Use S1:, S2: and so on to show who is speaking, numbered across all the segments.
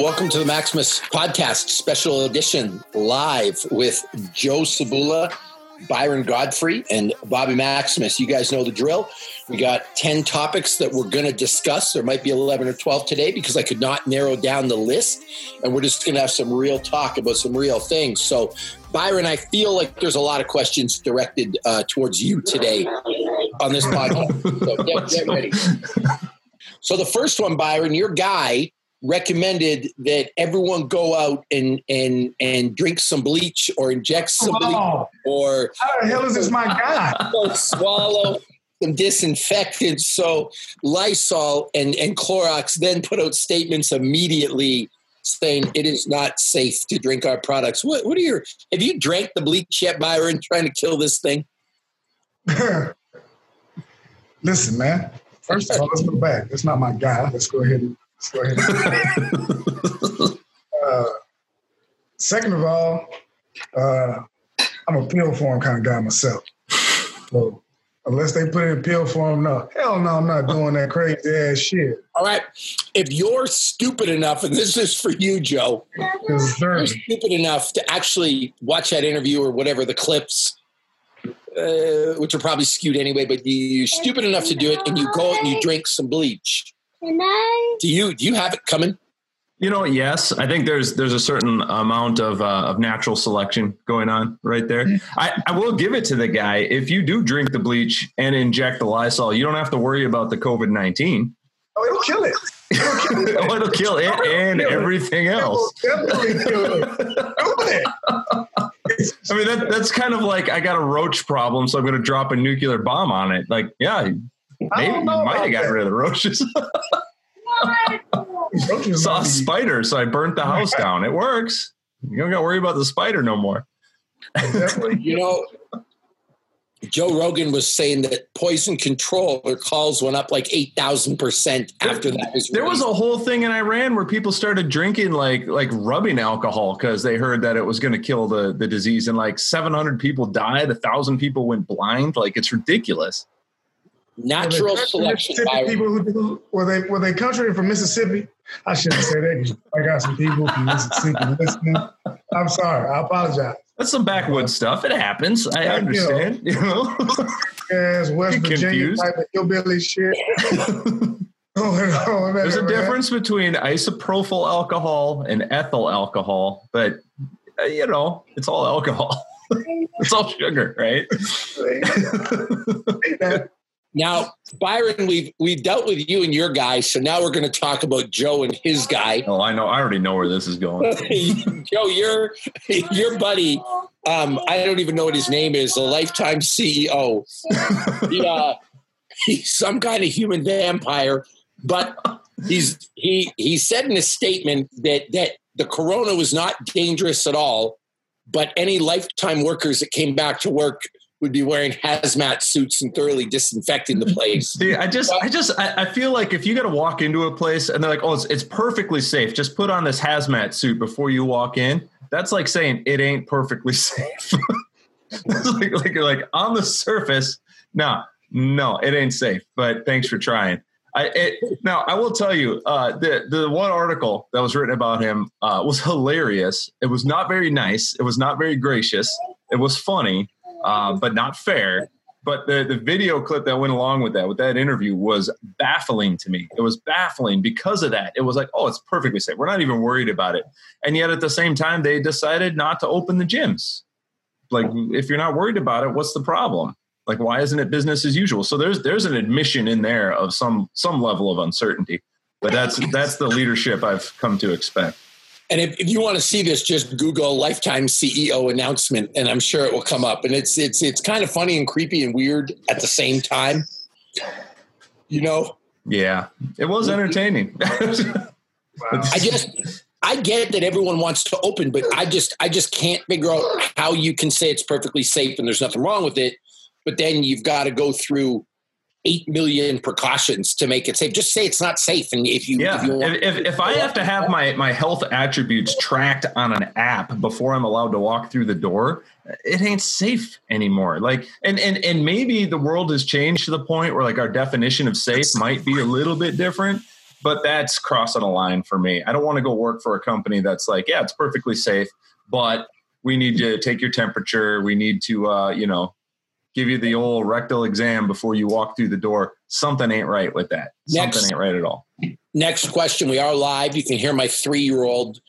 S1: Welcome to the Maximus Podcast Special Edition live with Joe Cebula, Byron Godfrey, and Bobby Maximus. You guys know the drill. We got 10 topics that we're going to discuss. There might be 11 or 12 today because I could not narrow down the list. And we're just going to have some real talk about some real things. So, Byron, I feel like there's a lot of questions directed uh, towards you today on this podcast. So get, get ready. So, the first one, Byron, your guy recommended that everyone go out and and and drink some bleach or inject some bleach
S2: Oh,
S1: or
S2: how the hell is this my guy?
S1: swallow some disinfectant. So Lysol and, and Clorox then put out statements immediately saying it is not safe to drink our products. What, what are your, have you drank the bleach yet, Byron, trying to kill this thing?
S2: Listen, man. First of all, let's go back. That's not my guy. Let's go ahead and let's go ahead. And, uh, second of all, uh, I'm a pill form kind of guy myself. So unless they put it in pill form, no, hell no, I'm not doing that crazy ass shit.
S1: All right. If you're stupid enough, and this is for you, Joe,
S2: It's
S1: you're stupid enough to actually watch that interview or whatever the clips, uh, which are probably skewed anyway, but you- you're stupid enough to do it and you go out and you drink some bleach.
S3: Can I?
S1: Do you do you have it coming?
S4: You know, yes, I think there's there's a certain amount of uh, of natural selection going on right there. I, I will give it to the guy. If you do drink the bleach and inject the Lysol, you don't have to worry about the COVID nineteen.
S2: Oh, it'll kill it.
S4: oh, it'll kill it and everything else.
S2: It'll definitely kill it. Do it.
S4: I mean, that, that's kind of like I got a roach problem, so I'm going to drop a nuclear bomb on it. Like, yeah,
S2: I
S4: maybe you might have
S2: about
S4: gotten rid of the roaches.
S2: Roaches
S4: Saw
S2: might
S4: a spider, so I burnt the house down. It works. You don't got to worry about the spider no more.
S2: definitely
S1: You know, Joe Rogan was saying that poison control their calls went up like eight thousand percent after that was
S4: There was a whole thing in Iran where people started drinking like like rubbing alcohol because they heard that it was going to kill the the disease, and like 700 people died, a thousand people went blind. Like it's ridiculous.
S1: Natural
S2: Were they
S1: selection.
S2: Mississippi
S1: Byron.
S2: people who do, were they were they country from Mississippi? I shouldn't say that. 'cause I got some people from Mississippi listening. I'm sorry. I apologize.
S4: That's some backwoods stuff. It happens. I
S2: Yeah,
S4: understand. You know.
S2: Yes, West
S4: You're
S2: Virginia
S4: confused.
S2: type of hillbilly shit. going on
S4: There's a
S2: there, man.
S4: difference between isopropyl alcohol and ethyl alcohol, but uh, you know, it's all alcohol. it's all sugar, right?
S1: Now, Byron, we've we've dealt with you and your guy, so now we're going to talk about Joe and his guy.
S4: oh, I know. I already know where this is going.
S1: Joe, your your buddy, um, I don't even know what his name is, a lifetime CEO. He, uh, he's some kind of human vampire, but he's he he said in a statement that that the corona was not dangerous at all, but any lifetime workers that came back to work would be wearing hazmat suits and thoroughly disinfecting the place.
S4: See, I just, I just, I, feel like if you got to walk into a place and they're like, "Oh, it's, it's perfectly safe. Just put on this hazmat suit before you walk in." That's like saying it ain't perfectly safe. Like, like, like on the surface, no, no, it ain't safe. But thanks for trying. I it, now I will tell you uh, the the one article that was written about him uh, was hilarious. It was not very nice. It was not very gracious. It was funny, uh, but not fair. But the the video clip that went along with that with that interview was baffling to me. It was baffling because of that. It was like, oh, it's perfectly safe. We're not even worried about it. And yet at the same time, they decided not to open the gyms. Like, if you're not worried about it, what's the problem? Like, why isn't it business as usual? So there's there's an admission in there of some some level of uncertainty. But that's that's the leadership I've come to expect.
S1: And if, if you want to see this, just Google lifetime CEO announcement, and I'm sure it will come up. And it's it's it's kind of funny and creepy and weird at the same time. You know,
S4: Yeah, it was entertaining.
S1: I just I get that everyone wants to open, but I just I just can't figure out how you can say it's perfectly safe and there's nothing wrong with it, but then you've got to go through eight million precautions to make it safe. Just say it's not safe, and if you
S4: Yeah,
S1: if you want,
S4: if, if, if I have to have my, my health attributes tracked on an app before I'm allowed to walk through the door, it ain't safe anymore. Like, and and and maybe the world has changed to the point where like our definition of safe might be a little bit different. but that's crossing a line for me. I don't want to go work for a company that's like, yeah, it's perfectly safe, but we need to take your temperature. We need to, uh, you know, give you the old rectal exam before you walk through the door. Something ain't right with that. Next, Something ain't right at all.
S1: Next question. We are live. You can hear my three year old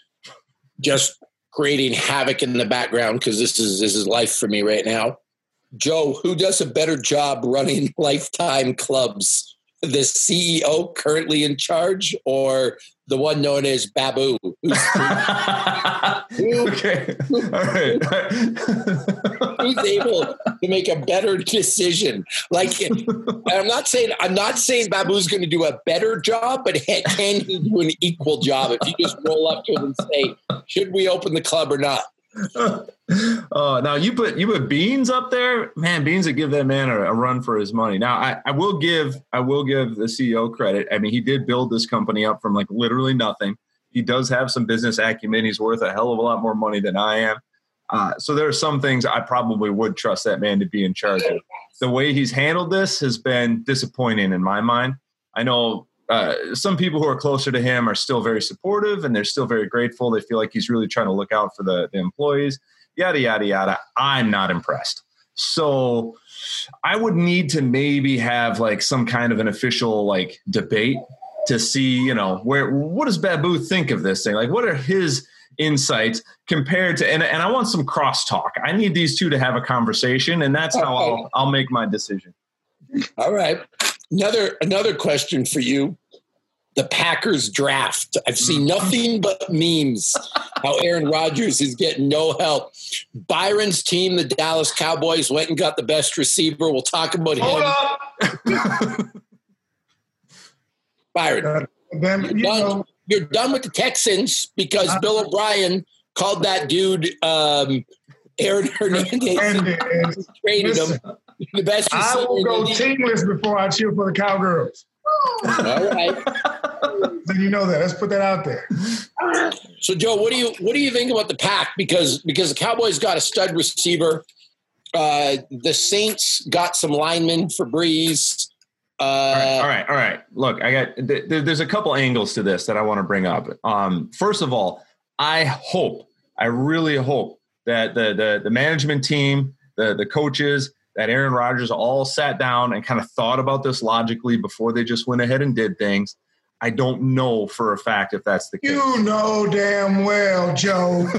S1: just creating havoc in the background because this is this is life for me right now. Joe, who does a better job running lifetime clubs? The CEO currently in charge or the one known as Babu?
S4: okay. All right.
S1: who's able to make a better decision? Like, I'm not saying I'm not saying Babu's going to do a better job, but can he do an equal job if you just roll up to him and say, "Should we open the club or not?"
S4: oh, now you put you put Beans up there, man. Beans would give that man a, a run for his money. Now, I, I will give I will give the CEO credit. I mean, he did build this company up from like literally nothing. He does have some business acumen. He's worth a hell of a lot more money than I am. Uh, so there are some things I probably would trust that man to be in charge of. The way he's handled this has been disappointing in my mind. I know uh, some people who are closer to him are still very supportive and they're still very grateful. They feel like he's really trying to look out for the, the employees, yada, yada, yada. I'm not impressed. So I would need to maybe have like some kind of an official like debate to see, you know, where what does Babu think of this thing? Like, what are his insights compared to and, and I want some crosstalk. I need these two to have a conversation, and that's how I'll I'll make my decision.
S1: All right. Another another question for you the Packers draft. I've seen nothing but memes how Aaron Rodgers is getting no help. Byron's team, the Dallas Cowboys, went and got the best receiver. We'll talk about him. Byron, uh, then, you're, done, know, you're, done, with the Texans because uh, Bill O'Brien called that dude um, Aaron Hernandez. traded him. The best
S2: I will go teamless before I cheer for the Cowgirls. All right. then you know that. Let's put that out there.
S1: So, Joe, what do you what do you think about the pack? Because because the Cowboys got a stud receiver. Uh, the Saints got some linemen for Brees. Uh,
S4: all, right, all right, all right. Look, I got th- there's a couple angles to this that I want to bring up. Um, first of all, I hope, I really hope that the the, the management team, the the coaches, that Aaron Rodgers all sat down and kind of thought about this logically before they just went ahead and did things. I don't know for a fact if that's the case.
S2: You know damn well, Joe.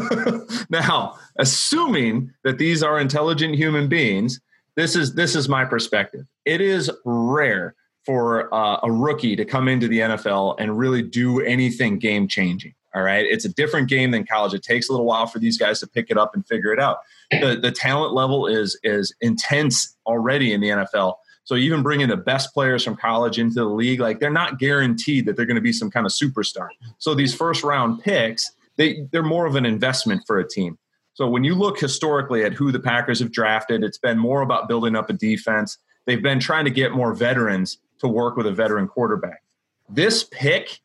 S4: now, assuming that these are intelligent human beings, this is this is my perspective. It is rare for uh, a rookie to come into the NFL and really do anything game changing. All right, it's a different game than college. It takes a little while for these guys to pick it up and figure it out. The the talent level is is intense already in the NFL. So even bringing the best players from college into the league, like they're not guaranteed that they're going to be some kind of superstar. So these first round picks, they they're more of an investment for a team. So when you look historically at who the Packers have drafted, it's been more about building up a defense. They've been trying to get more veterans to work with a veteran quarterback. This pick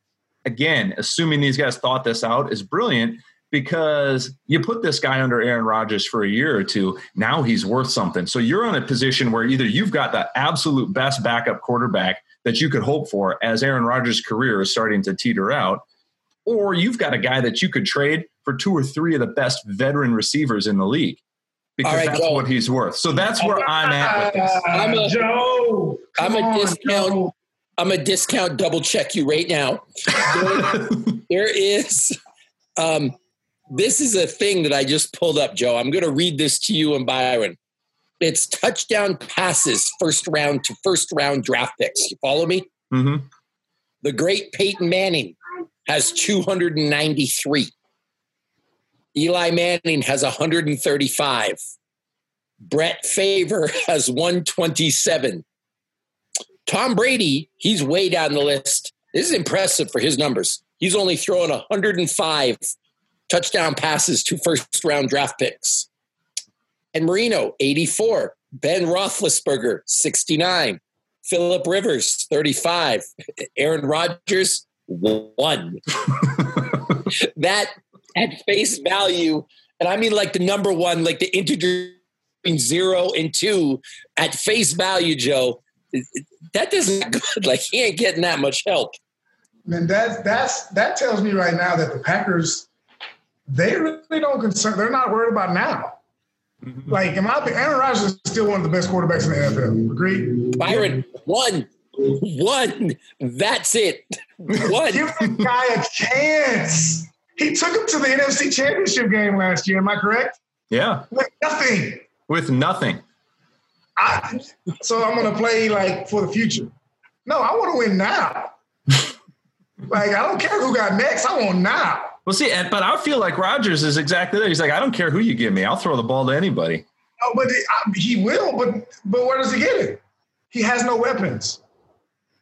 S4: again, assuming these guys thought this out, is brilliant because you put this guy under Aaron Rodgers for a year or two. Now he's worth something. So you're in a position where either you've got the absolute best backup quarterback that you could hope for as Aaron Rodgers' career is starting to teeter out, or you've got a guy that you could trade for two or three of the best veteran receivers in the league because right, that's Joe. what he's worth. So that's where I'm at with this.
S2: Uh, I'm a, Joe,
S1: I'm a discount. Joe. I'm a discount double check you right now. there, there is, um, this is a thing that I just pulled up, Joe. I'm going to read this to you and Byron. It's touchdown passes, first round to first round draft picks. You follow me?
S4: Mm-hmm.
S1: The great Peyton Manning has 293. Eli Manning has 135. Brett Favre has 127. Tom Brady, he's way down the list. This is impressive for his numbers. He's only thrown 105 touchdown passes to first round draft picks. And Marino, 84. Ben Roethlisberger, 69. Philip Rivers, 35. Aaron Rodgers, one. that at face value, and I mean like the number one, like the integer between zero and two at face value, Joe, that doesn't good. Like he ain't getting that much help.
S2: And that's that's that tells me right now that the Packers, they really don't concern. They're not worried about now. Mm-hmm. Like, in my opinion, Aaron Rodgers is still one of the best quarterbacks in the NFL. Agree?
S1: Byron, one, one. That's it. One.
S2: Give the guy a chance. He took him to the NFC Championship game last year. Am I correct?
S4: Yeah.
S2: With nothing.
S4: With nothing.
S2: I, so I'm going to play like for the future. No, I want to win now. like I don't care who got next. I want now.
S4: Well, see, but I feel like Rodgers is exactly that. He's like, I don't care who you give me. I'll throw the ball to anybody.
S2: Oh, but he will. But but where does he get it? He has no weapons.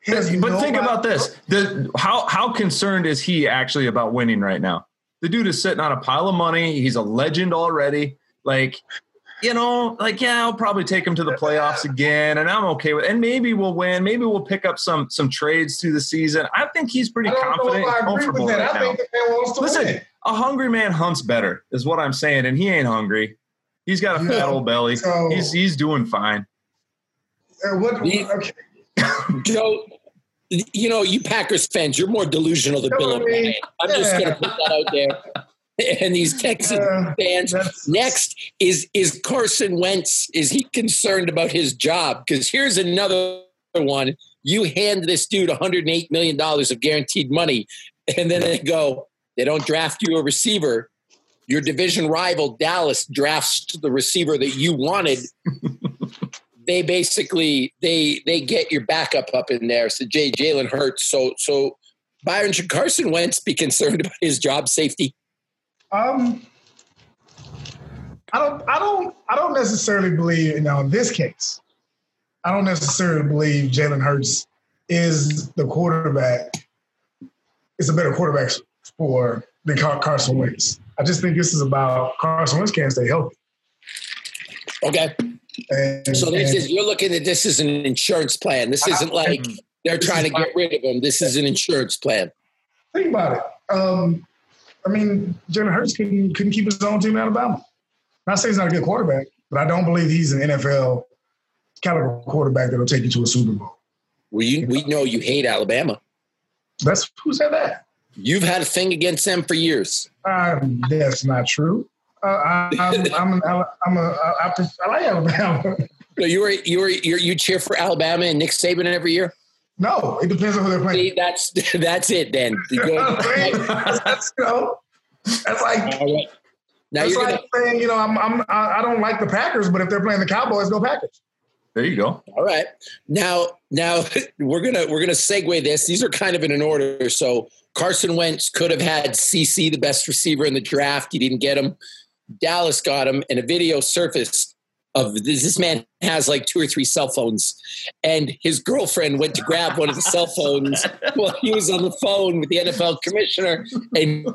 S4: But, but think about this: the how how concerned is he actually about winning right now? The dude is sitting on a pile of money. He's a legend already. Like you know, like yeah, I'll probably take him to the playoffs again, and I'm okay with. And maybe we'll win. Maybe we'll pick up some some trades through the season. I think he's pretty confident, comfortable right now. Listen, win. a hungry man hunts better, is what I'm saying, and he ain't hungry. He's got a yeah, fat old belly. So, he's he's doing fine.
S2: Uh, what, okay.
S1: Joe, you know, you Packers fans, you're more delusional than Bill O'Brien. I'm yeah. just going to put that out there. and these Texas uh, fans. Next is is Carson Wentz. Is he concerned about his job? Because here's another one. You hand this dude 108 million dollars of guaranteed money, and then they go, they don't draft you a receiver. Your division rival Dallas drafts the receiver that you wanted. they basically they they get your backup up in there. So Jay Jalen Hurts. So so Byron should Carson Wentz be concerned about his job safety?
S2: Um, I don't, I don't, I don't necessarily believe. You know, in this case, I don't necessarily believe Jalen Hurts is the quarterback. Is a better quarterback for than Carson Wentz. I just think this is about Carson Wentz can't stay healthy.
S1: Okay. And, so this and, is you're looking at this as an insurance plan. This isn't like they're trying to get rid of him. This is an insurance plan.
S2: Think about it. Um, I mean, Jalen Hurts couldn't, couldn't keep his own team in Alabama. Not saying he's not a good quarterback, but I don't believe he's an NFL caliber quarterback that'll take you to a Super Bowl.
S1: We we know you hate Alabama.
S2: That's who said that.
S1: You've had a thing against them for years.
S2: Uh, that's not true. Uh, I, I'm, I'm, an, I'm a, I, I like Alabama.
S1: No, you were you were you you cheer for Alabama and Nick Saban every year.
S2: No, it depends on who they're playing.
S1: See, that's that's it then.
S2: that's, you know, that's like right. now that's like gonna, saying, you know, I'm, I'm I don't like the Packers, but if they're playing the Cowboys, go Packers.
S4: There you go.
S1: All right. Now now we're gonna we're gonna segue this. These are kind of in an order. So Carson Wentz could have had CeeDee, the best receiver in the draft. He didn't get him. Dallas got him, and a video surfaced of this, this man has like two or three cell phones and his girlfriend went to grab one of the cell phones while he was on the phone with the NFL commissioner and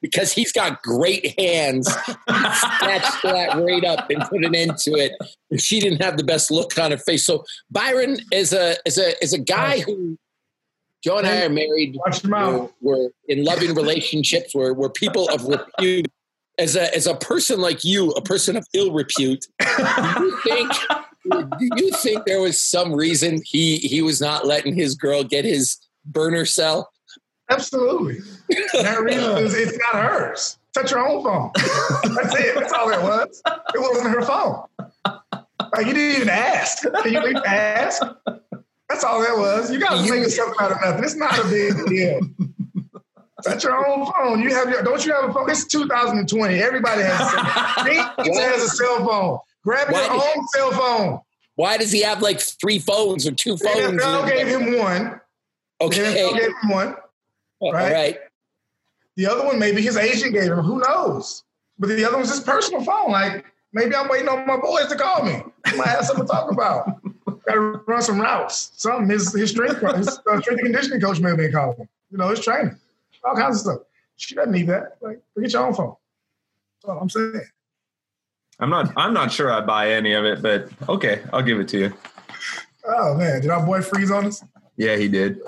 S1: because he's got great hands snatched that right up and put an end to it and she didn't have the best look on her face so Byron is a is a is a guy who Joe and I are married. Watch We're, we're in loving relationships. We're, we're people of repute as a as a person like you, a person of ill repute, do you think do you think there was some reason he he was not letting his girl get his burner cell?
S2: Absolutely. That reason is it's not hers. Touch your own phone. That's it. That's all it was. It wasn't her phone. Like you didn't even ask. Can you even ask? That's all that was. You got to make something out of nothing. It's not a big deal. That's your own phone. You have your don't you have a phone? It's 2020. Everybody has a cell phone. has a cell phone. Grab your own cell phone.
S1: Why does he have like three phones or two phones?
S2: The NFL gave him one.
S1: Okay. The
S2: NFL gave him one.
S1: Right? All right.
S2: The other one, maybe his agent gave him. Who knows? But the other one's his personal phone. Like maybe I'm waiting on my boys to call me. I might have something to talk about. Got to run some routes. Something. His his strength his uh, strength and conditioning coach may have been calling. You know, his training all kinds of stuff. She doesn't need that. Like, get your own phone. That's all I'm saying.
S4: I'm not. I'm not sure I buy any of it, but okay, I'll give it to you.
S2: Oh man, did our boy freeze on us?
S4: Yeah, he did.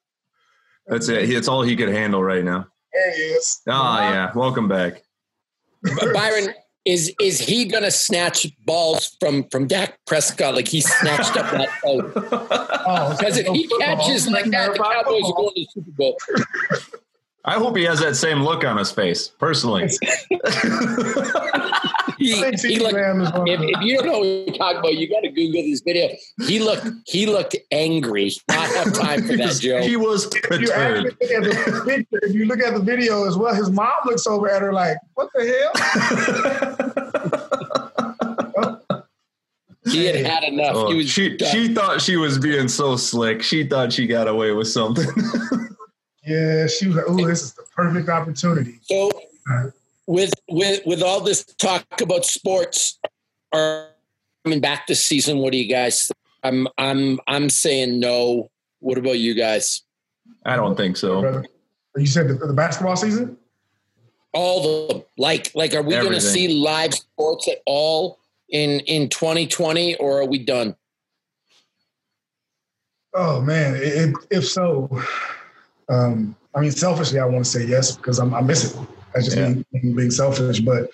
S4: That's it. It's all he could handle right now.
S2: There he is.
S4: Oh, yeah. Welcome back,
S1: Byron. Is is he gonna snatch balls from from Dak Prescott like he snatched up that boat?
S2: Oh,
S1: Because if he catches like that, the Cowboys are going to the Super Bowl.
S4: I hope he has that same look on his face, personally.
S1: He, he looked,
S2: Lamb is one
S1: if, if you don't know what you're talking about, you got to Google this video. He looked he looked angry. Not have time for that, Joe.
S4: he was
S2: If you
S4: perturbed.
S2: look at the if you look at the video as well, his mom looks over at her like, "What the hell?"
S1: He had had enough.
S4: Oh,
S1: he was
S4: she
S1: done.
S4: she thought she was being so slick. She thought she got away with something.
S2: Yeah, she was like, "Oh, this is the perfect opportunity."
S1: So uh-huh. with with with all this talk about sports are coming back this season, what do you guys think? I'm I'm I'm saying no. What about you guys?
S4: I don't think so.
S2: You said the, the basketball season?
S1: All the like like are we going to see live sports at all in in 2020 or are we done?
S2: Oh man, it, it, if so, um, I mean, selfishly, I want to say yes because I'm, I miss it. That's just
S4: Yeah.
S2: me being selfish, but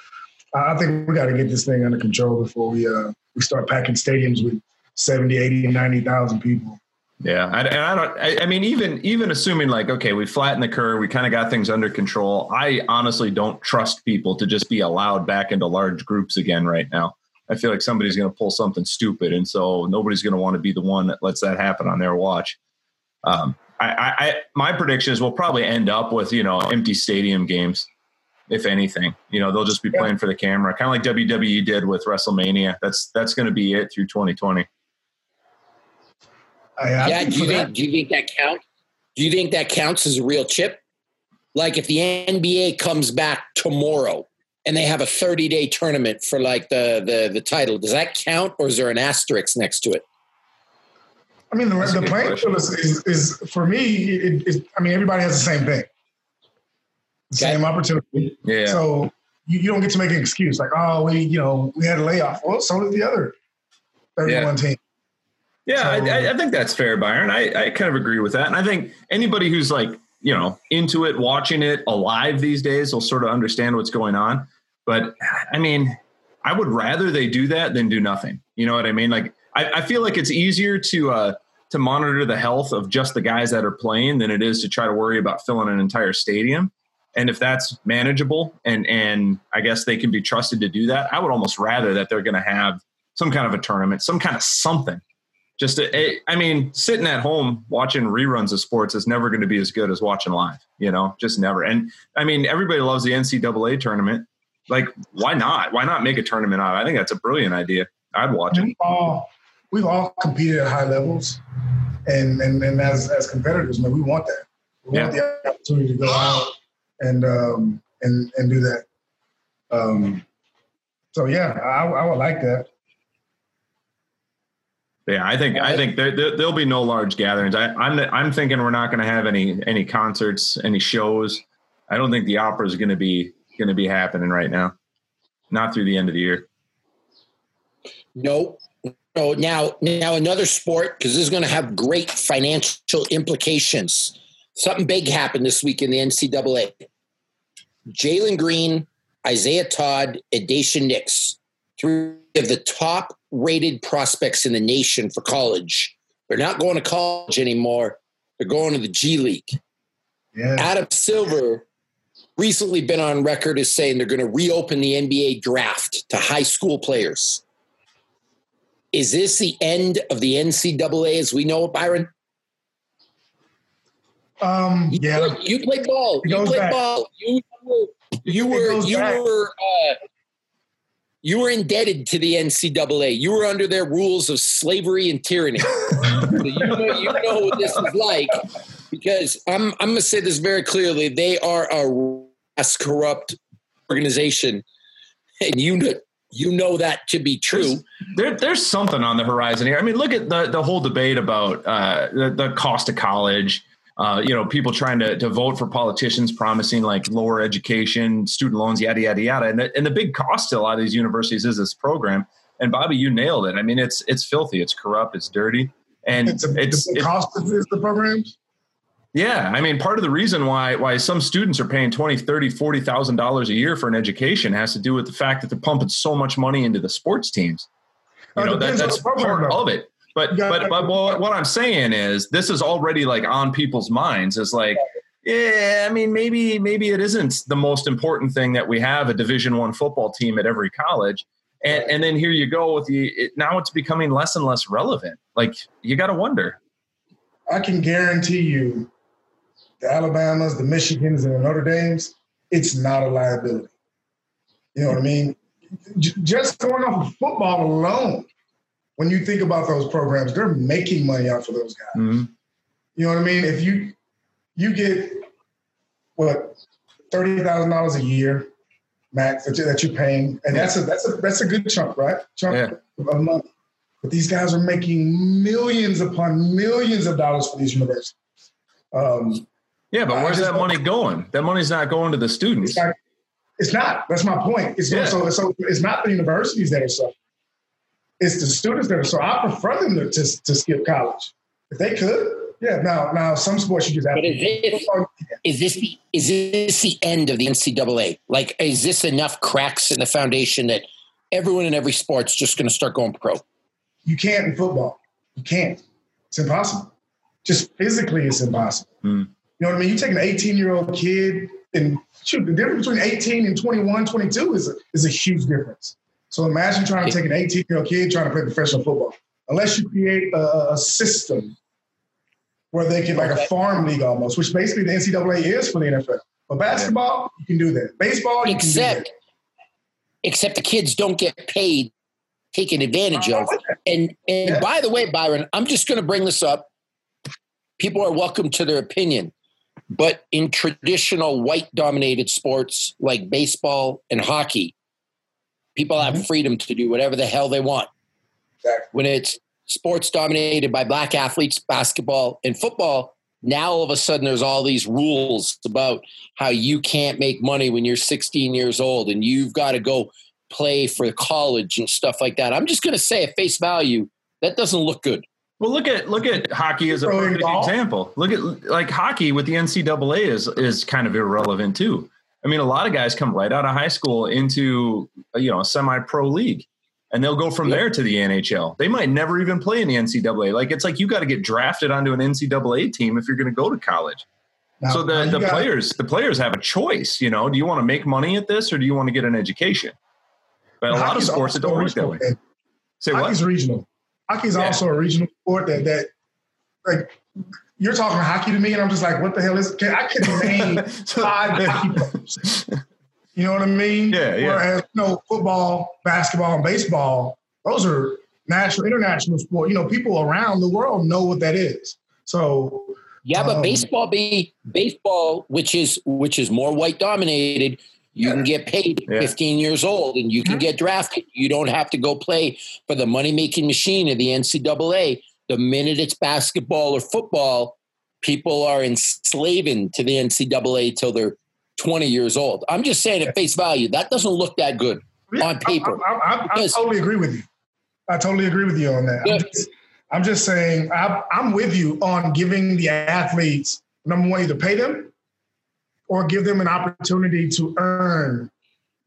S2: I I think we got to get this thing under control before we uh, we start packing stadiums with 70, 80, 90,000 people.
S4: Yeah, I, and I don't. I, I mean, even even assuming like, okay, we flattened the curve, we kind of got things under control. I honestly don't trust people to just be allowed back into large groups again right now. I feel like somebody's going to pull something stupid, and so nobody's going to want to be the one that lets that happen on their watch. Um, I, I, I, my prediction is we'll probably end up with you know empty stadium games, if anything. You know, they'll just be
S2: Yeah.
S4: playing for the camera, kind of like WWE did with WrestleMania. That's that's going to be it through 2020.
S2: I, I
S1: yeah, do you think
S2: that-
S1: do you think that counts? Do you think that counts as a real chip? Like if the NBA comes back tomorrow and they have a 30 day tournament for like the, the the title, does that count or is there an asterisk next to it?
S2: I mean, the,
S4: That's
S2: the playing
S4: question.
S2: field is, is, is for me. It, it, I mean, everybody has the same thing, the same opportunity.
S4: Yeah.
S2: So you, you don't get to make an excuse like, oh, we, you know, we had a layoff. Well, so did the other 31 teams.
S4: Yeah,
S2: So-
S4: I, I- I think that's fair, Byron. I, I kind of agree with that. And I think anybody who's like, you know, into it, watching it alive these days will sort of understand what's going on. But I mean, I would rather they do that than do nothing. You know what I mean? Like, I, I feel like it's easier to, uh, to monitor the health of just the guys that are playing than it is to try to worry about filling an entire stadium. And if that's manageable and and I guess they can be trusted to do that, I would almost rather that they're going to have some kind of a tournament, some kind of something just to, I mean, sitting at home watching reruns of sports is never going to be as good as watching live. You know, just never. And I mean, everybody loves the NCAA tournament. Like, why not? Why not make a tournament out? I think that's a brilliant idea. I'd watch it.
S2: We've all competed at high levels, and and, and as as competitors, man, we want that. We want the opportunity to go out and um and and do that. Um, so yeah, I, I would like that.
S4: Yeah, I think I think there, there there'll be no large gatherings. I, I'm I'm thinking we're not going to have any any concerts, any shows. I don't think the opera is going to be going to be happening right now. Not through the end of the year.
S1: No. No, now now another sport because this is going to have great financial implications. Something big happened this week in the NCAA. Jalen Green, Isaiah Todd, and Daishen Nix, three of the top rated prospects in the nation for college. They're not going to college anymore. They're going to the G League.
S2: Yeah,
S1: Adam Silver recently been on record as saying they're going to reopen the NBA draft to high school players. Is this the end of the NCAA as we know it, Byron?
S2: um,
S1: You,
S2: yeah.
S1: played, you played ball. You played
S2: back.
S1: ball. You were you were you
S2: back.
S1: were uh, you were indebted to the NCAA. You were under their rules of slavery and tyranny. So you know you know what this is like because I'm I'm gonna say this very clearly. They are a corrupt organization, and you know you know that to be true.
S4: There, there's something on the horizon here. I mean, look at the the whole debate about uh, the, the cost of college. Uh, you know, people trying to, to vote for politicians promising like lower education, student loans, yada yada yada. And the, and the big cost to a lot of these universities is this program. And Bobby, you nailed it. I mean, it's it's filthy, it's corrupt, it's dirty, and
S2: It's, a,
S4: it's
S2: the
S4: it-
S2: cost of the programs.
S4: Yeah, I mean, part of the reason why why some students are paying twenty, thirty, forty thousand dollars a year for an education has to do with the fact that they're pumping so much money into the sports teams. You uh, know, that, that's part of it. But but but what, what I'm saying is, this is already like on people's minds. Is like, yeah, I mean, maybe maybe it isn't the most important thing that we have a Division One football team at every college. And, and then here you go with the it, now it's becoming less and less relevant. Like you got to wonder.
S2: I can guarantee you the Alabamas, the Michigans, and the Notre Dames, it's not a liability. You know what I mean? Just going off of football alone, when you think about those programs, they're making money out for those guys. Mm-hmm. You know what I mean? If you you get what thirty thousand dollars a year max that, you, that you're paying, and that's a that's a that's a good chunk, right? Chunk yeah. of money. But these guys are making millions upon millions of dollars for these universities. Um,
S4: yeah, but where's that money going? That money's not going to the students.
S2: It's not. It's not. That's my point. It's yeah. so, so it's not the universities that are suffering. It's the students that are. So I prefer them to, to, to skip college if they could. Yeah. Now, now some sports you just have. But
S1: is this, is this the is this the end of the NCAA? Like, is this enough cracks in the foundation that everyone in every sport's just going to start going pro?
S2: You can't in football. You can't. It's impossible. Just physically, it's impossible. Mm. You know what I mean? You take an 18 year old kid and shoot, the difference between 18 and 21, 22 is a, is a huge difference. So imagine trying to take an 18 year old kid trying to play professional football. Unless you create a, a system where they can, like a farm league almost, which basically the NCAA is for the NFL. But basketball, you can do that. Baseball, you
S1: except,
S2: can do that.
S1: Except the kids don't get paid, taken advantage of. And and yeah. by the way, Byron, I'm just going to bring this up. People are welcome to their opinion. But in traditional white dominated sports like baseball and hockey, people have mm-hmm. freedom to do whatever the hell they want. Exactly. When it's sports dominated by black athletes, basketball and football, now all of a sudden there's all these rules about how you can't make money when you're 16 years old and you've got to go play for college and stuff like that. I'm just going to say at face value, that doesn't look good.
S4: Well, look at look at hockey as a perfect example. Look at like hockey with the NCAA is is kind of irrelevant too. I mean, a lot of guys come right out of high school into you know a semi-pro league, and they'll go from yeah. there to the NHL. They might never even play in the NCAA. Like it's like you got to get drafted onto an NCAA team if you're going to go to college. Now, so the, the players the players have a choice. You know, do you want to make money at this or do you want to get an education? But a lot of sports it don't work that way.
S2: Say what? Hockey's regional. Hockey is yeah. also a regional sport that that like you're talking hockey to me, and I'm just like, what the hell is? Can, I can name five hockey players. You know what I mean?
S4: Yeah, yeah.
S2: Whereas you know, football, basketball, and baseball, those are national, international sport. You know, people around the world know what that is. So
S1: yeah, but um, baseball be baseball, which is which is more white dominated. You can get paid yeah. 15 years old and you can mm-hmm. get drafted. You don't have to go play for the money making machine of the NCAA. The minute it's basketball or football, people are enslaving to the NCAA till they're 20 years old. I'm just saying at face value, that doesn't look that good on paper.
S2: I, I, I, I totally agree with you. I totally agree with you on that. I'm just, I'm just, saying, I'm with you on giving the athletes, number one, either pay them or give them an opportunity to earn.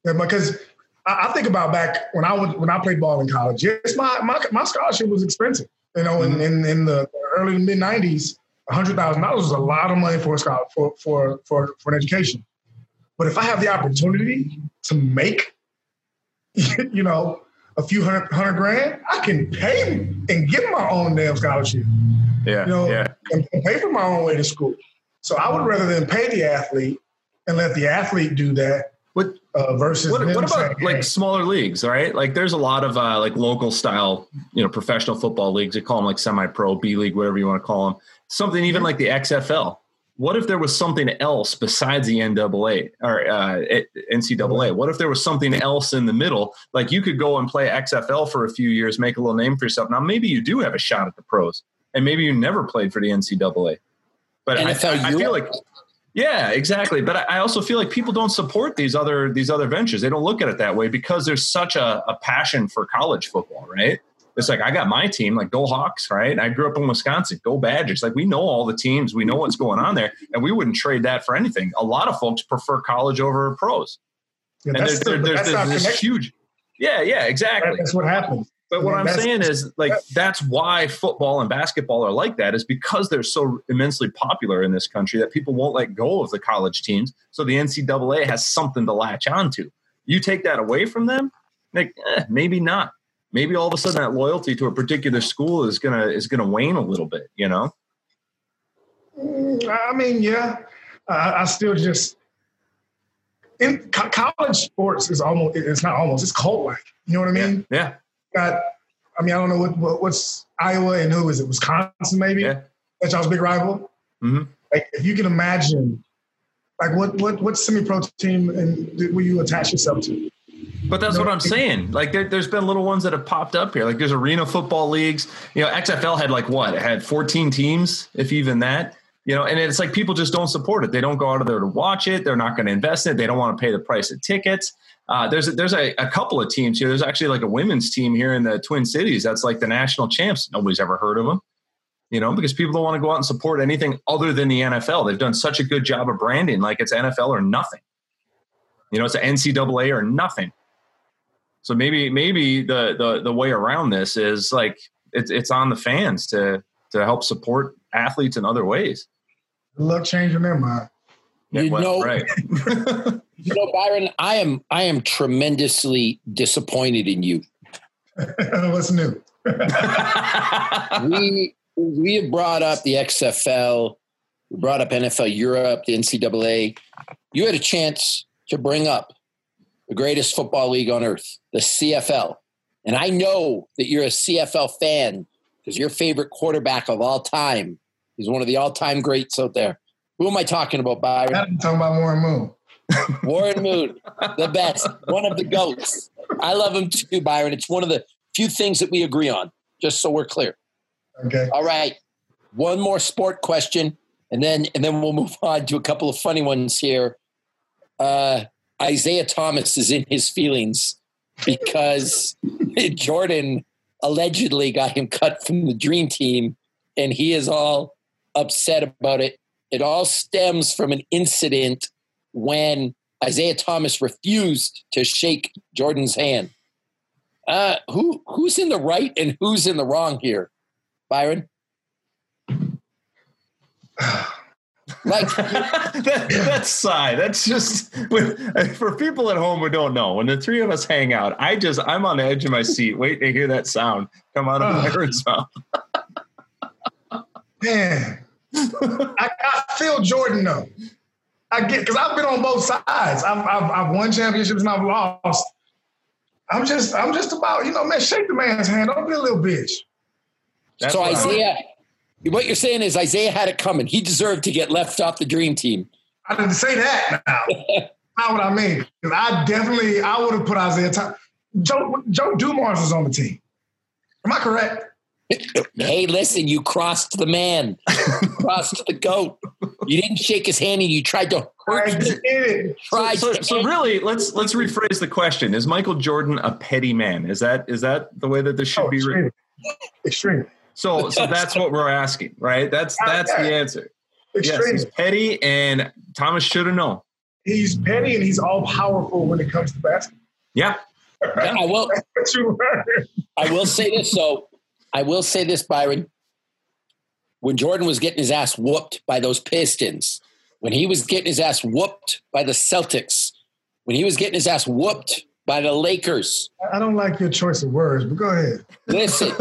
S2: Because I, think about back when I was when I played ball in college. Yes, my my, my scholarship was expensive. You know, mm-hmm. in, in, in the early mid '90s, hundred thousand dollars was a lot of money for a scholar for for for for an education. But if I have the opportunity to make, you know, a few hundred hundred grand, I can pay and get my own damn scholarship.
S4: Yeah,
S2: you know,
S4: yeah.
S2: and pay for my own way to school. So I would rather than pay the athlete and let the athlete do that.
S4: What
S2: uh, versus
S4: what, what about
S2: saying,
S4: like hey. smaller leagues? Right, like there's a lot of uh, like local style, you know, professional football leagues. They call them like semi-pro, B league, whatever you want to call them. Something even like the XFL. What if there was something else besides the NAA or uh, NCAA? What if there was something else in the middle? Like you could go and play XFL for a few years, make a little name for yourself. Now maybe you do have a shot at the pros, and maybe you never played for the NCAA. But I, I, I feel like yeah, exactly. But I also feel like people don't support these other these other ventures. They don't look at it that way because there's such a, a passion for college football, right? It's like I got my team, like go Hawks, right? I grew up in Wisconsin, go Badgers. Like we know all the teams, we know what's going on there, and we wouldn't trade that for anything. A lot of folks prefer college over pros,
S2: Yeah,
S4: and
S2: that's
S4: there-
S2: the-
S4: there-
S2: that's
S4: there's, there's this huge. Yeah, yeah, exactly.
S2: That's what happens.
S4: But what
S2: Yeah,
S4: I'm saying is, like, that's why football and basketball are like that, is because they're so immensely popular in this country that people won't let go of the college teams. So the NCAA has something to latch onto. You take that away from them, like, eh, maybe not. Maybe all of a sudden that loyalty to a particular school is gonna is gonna wane a little bit. You know?
S2: Mm, I mean, yeah, I, I still just in co- college sports is almost it's not almost it's cult like. You know what I mean?
S4: Yeah.
S2: Got, I mean, I don't know what, what what's Iowa and who is it? Wisconsin maybe.
S4: Yeah.
S2: That's y'all's big rival.
S4: Mhm.
S2: Like if you can imagine, like what what what semi pro team and will you attach yourself to?
S4: But that's what I'm saying. Like there, there's been little ones that have popped up here. Like there's arena football leagues. You know, XFL had like what? It had 14 teams, if even that. You know, and it's like people just don't support it. They don't go out of there to watch it. They're not going to invest in it. They don't want to pay the price of tickets. Uh, there's a, there's a, a couple of teams here. There's actually like a women's team here in the Twin Cities. That's like the national champs. Nobody's ever heard of them. You know, because people don't want to go out and support anything other than the NFL. They've done such a good job of branding, like it's NFL or nothing. You know, it's NCAA or nothing. So maybe maybe the the the way around this is like it's it's on the fans to to help support athletes in other ways.
S2: Good luck changing their mind.
S1: You
S4: well,
S1: know-
S4: right?
S1: You know, Byron, I am I am tremendously disappointed in you.
S2: What's new?
S1: we we have brought up the XFL, we brought up NFL Europe, the NCAA. You had a chance to bring up the greatest football league on earth, the CFL. And I know that you're a CFL fan because your favorite quarterback of all time is one of the all-time greats out there. Who am I talking about, Byron?
S2: I'm talking about Warren Moon.
S1: Warren Moon, the best, one of the goats. I love him too, Byron. It's one of the few things that we agree on, just so we're clear.
S2: Okay.
S1: All right. One more sport question, and then and then we'll move on to a couple of funny ones here. Uh, Isaiah Thomas is in his feelings because Jordan allegedly got him cut from the dream team, and he is all upset about it. It all stems from an incident when Isaiah Thomas refused to shake Jordan's hand. Uh, who who's in the right and who's in the wrong here, Byron? Like
S4: that, that's sigh. That's just when, for people at home who don't know. When the three of us hang out, I just I'm on the edge of my seat, waiting to hear that sound come out of Byron's mouth.
S2: Man, I, I feel Jordan though. I get because I've been on both sides. I've, I've I've won championships and I've lost. I'm just I'm just about you know man, shake the man's hand. Don't be a little bitch.
S4: That's
S1: so
S4: what I-
S1: Isaiah, what you're saying is Isaiah had it coming. He deserved to get left off the dream team.
S2: I didn't say that now. Not what I mean. I definitely I would have put Isaiah Thomas. Joe Joe Dumars was on the team. Am I correct?
S1: Hey, listen, you crossed the man, You crossed the goat. You didn't shake his hand, and you tried to
S2: I
S1: hurt him.
S2: did.
S1: Tried
S4: so,
S1: to
S4: so really, let's let's rephrase the question: Is Michael Jordan a petty man? Is that is that the way that this should
S2: Oh,
S4: be? Re-
S2: extreme. Extreme.
S4: so so that's what we're asking, right? That's that's the answer. Yes,
S2: Extreme.
S4: he's petty, and Thomas should have known.
S2: he's petty and he's all powerful when it comes to basketball.
S4: Yeah,
S1: I will.
S2: That's what you learn.
S1: I will say this though. I will say this, Byron. When Jordan was getting his ass whooped by those Pistons, when he was getting his ass whooped by the Celtics, when he was getting his ass whooped by the Lakers,
S2: I don't like your choice of words, but go ahead.
S1: listen,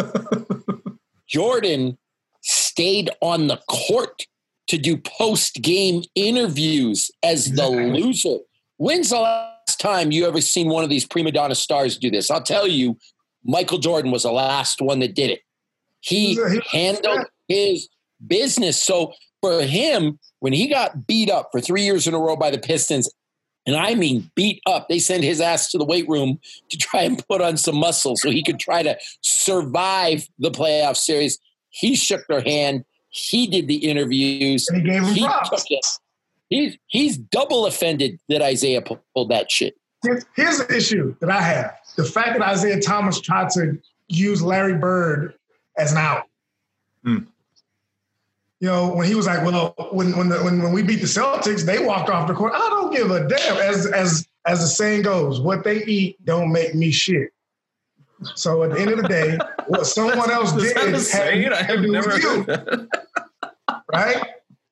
S1: Jordan stayed on the court to do post game interviews as the loser. When's the last time you ever seen one of these prima donna stars do this? I'll tell you, Michael Jordan was the last one that did it. He
S2: He's a- he-
S1: handled his business. So for him, when he got beat up for three years in a row by the Pistons, and I mean beat up, they sent his ass to the weight room to try and put on some muscle so he could try to survive the playoff series. He shook their hand. He did the interviews.
S2: And he gave him
S1: He
S2: props.
S1: He's he's double offended that Isaiah pulled that shit.
S2: Here's, here's the issue that I have: the fact that Isaiah Thomas tried to use Larry Bird as an out.
S4: Hmm.
S2: You know, when he was like, "Well, when when, the, when when we beat the Celtics, they walked off the court." I don't give a damn. As as as the saying goes, what they eat don't make me shit. So at the end of the day, what someone else did had?
S4: I have
S2: do
S4: never
S2: you, right?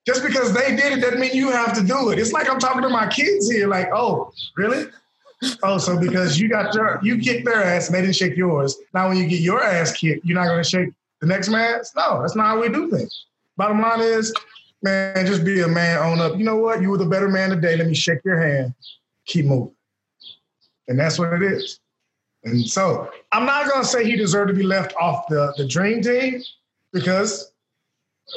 S2: Just because they did it doesn't mean you have to do it. It's like I'm talking to my kids here, like, oh, really? Oh, so because you got your you kicked their ass and they didn't shake yours. Now when you get your ass kicked, you're not gonna shake the next man's? No, that's not how we do things. Bottom line is, man, just be a man, own up. You know what? You were the better man today. Let me shake your hand. Keep moving. And that's what it is. And so I'm not gonna say he deserved to be left off the, the dream team because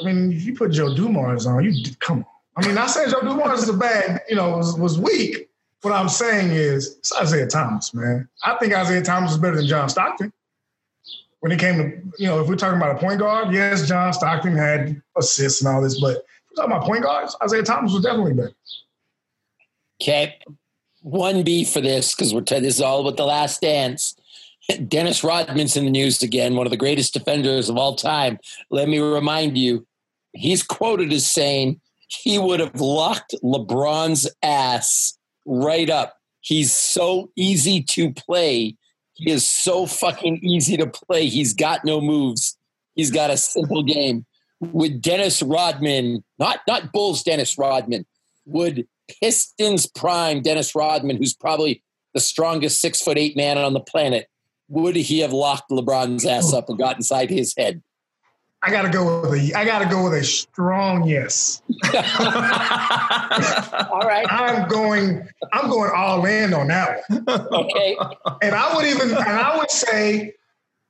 S2: I mean, if you put Joe Dumars on, you come on. I mean, not saying Joe Dumars is a bad, you know, was, was weak. What I'm saying is it's Isaiah Thomas, man. I think Isaiah Thomas is better than John Stockton. When it came to, you know, if we're talking about a point guard, yes, John Stockton had assists and all this, but if we're talking about point guards, Isaiah Thomas was definitely better.
S1: Okay. One B for this because we're t- this is all about the last dance. Dennis Rodman's in the news again, one of the greatest defenders of all time. Let me remind you, he's quoted as saying he would have locked LeBron's ass right up. He's so easy to play. He is so fucking easy to play. He's got no moves. He's got a simple game. Would Dennis Rodman, not not Bulls Dennis Rodman, would Pistons prime Dennis Rodman, who's probably the strongest six foot eight man on the planet, would he have locked LeBron's ass up and got inside his head?
S2: I gotta go with a I gotta go with a strong yes.
S1: All right.
S2: I'm going, I'm going all in on that one.
S1: Okay.
S2: And I would even, and I would say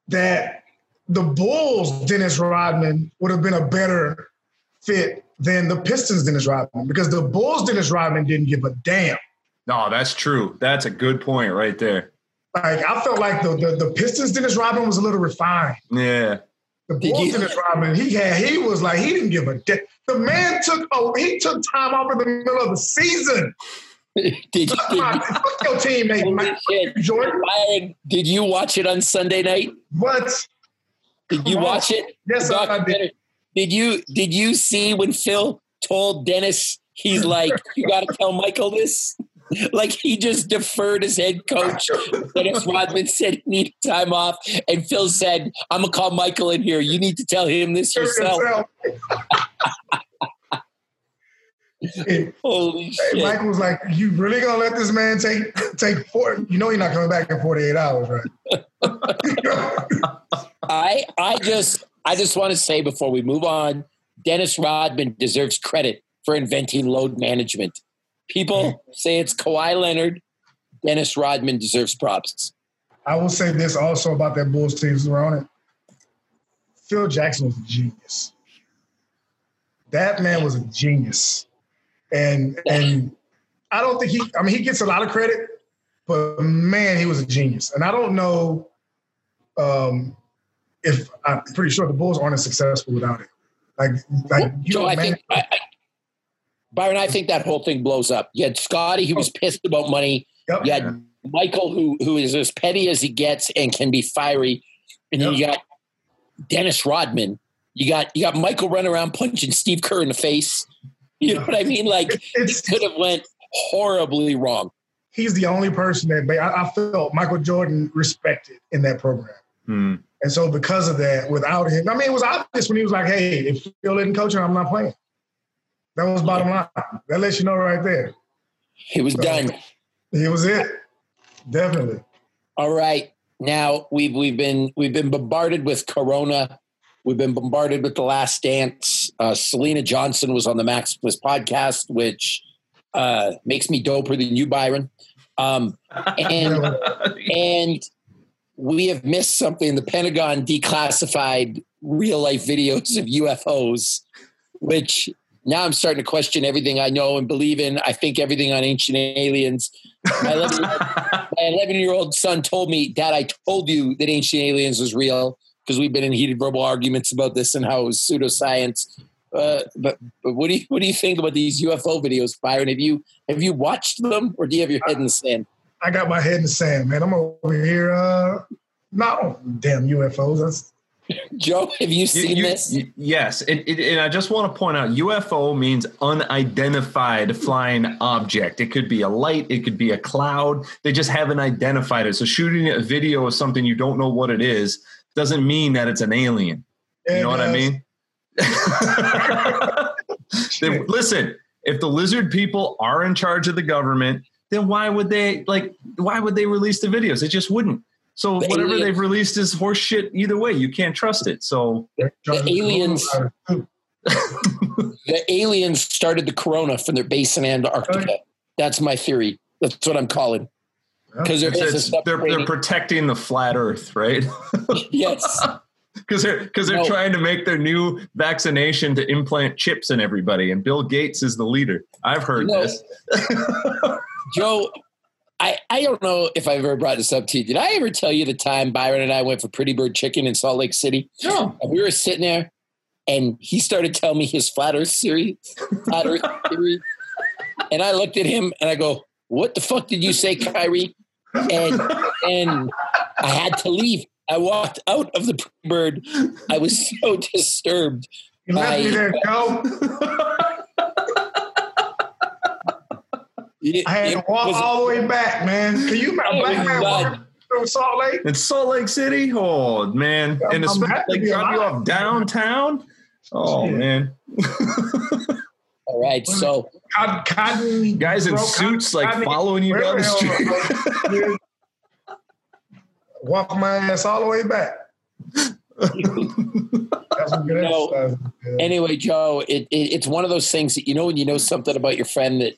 S2: that the Bulls, Dennis Rodman, would have been a better fit than the Pistons, Dennis Rodman, because the Bulls, Dennis Rodman, didn't give a damn.
S4: no, that's true. That's a good point right there.
S2: Like I felt like the the, the Pistons, Dennis Rodman, was a little refined.
S4: Yeah.
S2: The Bulls, Dennis Rodman, he had, he was like, he didn't give a damn. The man took, oh, he took time off in the middle of the season.
S1: Did, did,
S2: fuck your teammate, Mike
S1: shit.
S2: Jordan.
S1: Byron, did you watch it on Sunday night?
S2: What?
S1: Did you watch it?
S2: Yes, I, did.
S1: Did you did you see when Phil told Dennis he's like, you gotta tell Michael this? Like he just deferred his head coach. Dennis Rodman said he needed time off, and Phil said, I'm gonna call Michael in here. You need to tell him this yourself. Holy shit.
S2: Michael was like, "You really gonna let this man take take four? You know, he's not coming back in forty eight hours, right?"
S1: I I just I just want to say before we move on, Dennis Rodman deserves credit for inventing load management. People say it's Kawhi Leonard. Dennis Rodman deserves props.
S2: I will say this also about that Bulls team who were it. Phil Jackson was a genius. That man was a genius, and and I don't think he. I mean, he gets a lot of credit, but man, he was a genius. And I don't know um, if I'm pretty sure the Bulls aren't as successful without it. Like, like you know,
S1: I
S2: man,
S1: think I, I, Byron, I think that whole thing blows up. You had Scottie, who was pissed about money.
S2: Yep.
S1: You had Michael, who who is as petty as he gets and can be fiery, and then
S2: Yep.
S1: you got Dennis Rodman. You got you got Michael running around punching Steve Kerr in the face. You know what I mean? Like it could have went horribly wrong.
S2: he's the only person that I, I felt Michael Jordan respected in that program.
S4: Hmm.
S2: And so because of that, without him, I mean, it was obvious when he was like, hey, if Phil isn't coaching, I'm not playing. That was bottom line. That lets you know right there.
S1: It was done.
S2: It was it. Definitely.
S1: All right. Now we've we've been we've been bombarded with Corona. We've been bombarded with the Last Dance. Uh, Syleena Johnson was on the Maximus podcast, which uh, makes me doper than you, Byron. Um, and and we have missed something. The Pentagon declassified real life videos of UFOs, which now I'm starting to question everything I know and believe in. I think everything on ancient aliens. My 11 year old son told me, Dad, I told you that ancient aliens was real because we've been in heated verbal arguments about this and how it was pseudoscience. Uh, but but what do you what do you think about these UFO videos, Byron? Have you have you watched them or do you have your head in the sand?
S2: I got my head in the sand, man. I'm over here uh, not damn UFOs. That's
S1: Joe, have you
S4: You-
S1: seen
S4: you-
S1: this?
S4: you- yes, it, it, and I just want to point out UFO means unidentified flying object. It could be a light, it could be a cloud. They just haven't identified it. So shooting a video of something you don't know what it is doesn't mean that it's an alien. You know what I mean? They- listen, if the lizard people are in charge of the government, then why would they like? Why would they release the videos? It just wouldn't. So
S1: The
S4: whatever
S1: alien-
S4: they've released is horse shit. Either way, you can't trust it. So
S2: The
S1: aliens- The aliens started the corona from their base in Antarctica. That's my theory. That's what I'm calling. Because there
S4: it's,
S1: is
S4: they're they're protecting the flat Earth, right?
S1: yes.
S4: Because they're because they're
S1: No.
S4: trying to make their new vaccination to implant chips in everybody, and Bill Gates is the leader. I've heard
S1: No.
S4: this.
S1: Joe, I, I don't know if I've ever brought this up to you. Did I ever tell you the time Byron and I went for Pretty Bird Chicken in Salt Lake City?
S4: No.
S1: And we were sitting there and he started telling me his flat earth theory. Flat earth theory. And I looked at him and I go, What the fuck did you say, Kyrie? And and I had to leave. I walked out of the Pretty Bird. I was so disturbed.
S2: You left me
S1: I-
S2: there, Joe.
S1: It-
S2: I had to walk
S1: was-
S2: all the way back, man. Can you imagine?
S1: Oh,
S2: Black man walking through Salt Lake?
S4: In Salt Lake City, oh man, and
S2: I'm
S4: it's like drop you
S2: alive.
S4: off downtown. Oh
S2: Shit.
S4: man,
S1: all right. So
S2: Cotton, cotton
S4: guys in
S2: bro,
S4: suits like
S2: cotton-
S4: following you down the street.
S2: street. Walk my ass all the way back. That's some good
S1: No. anyway, Joe, it, it it's one of those things that you know when you know something about your friend that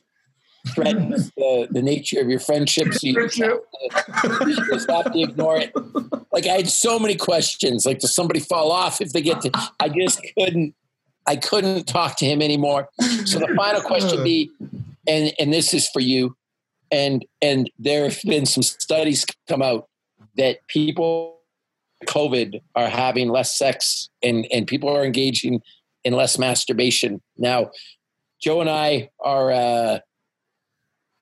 S1: threatens the, the nature of your friendship, so you just, have to, you just have to ignore it. Like I had so many questions. Like, does somebody fall off if they get to? I just couldn't. I couldn't talk to him anymore. So the final question be, and and this is for you, and and there have been some studies come out that people COVID are having less sex and and people are engaging in less masturbation. Now, Joe and I are uh,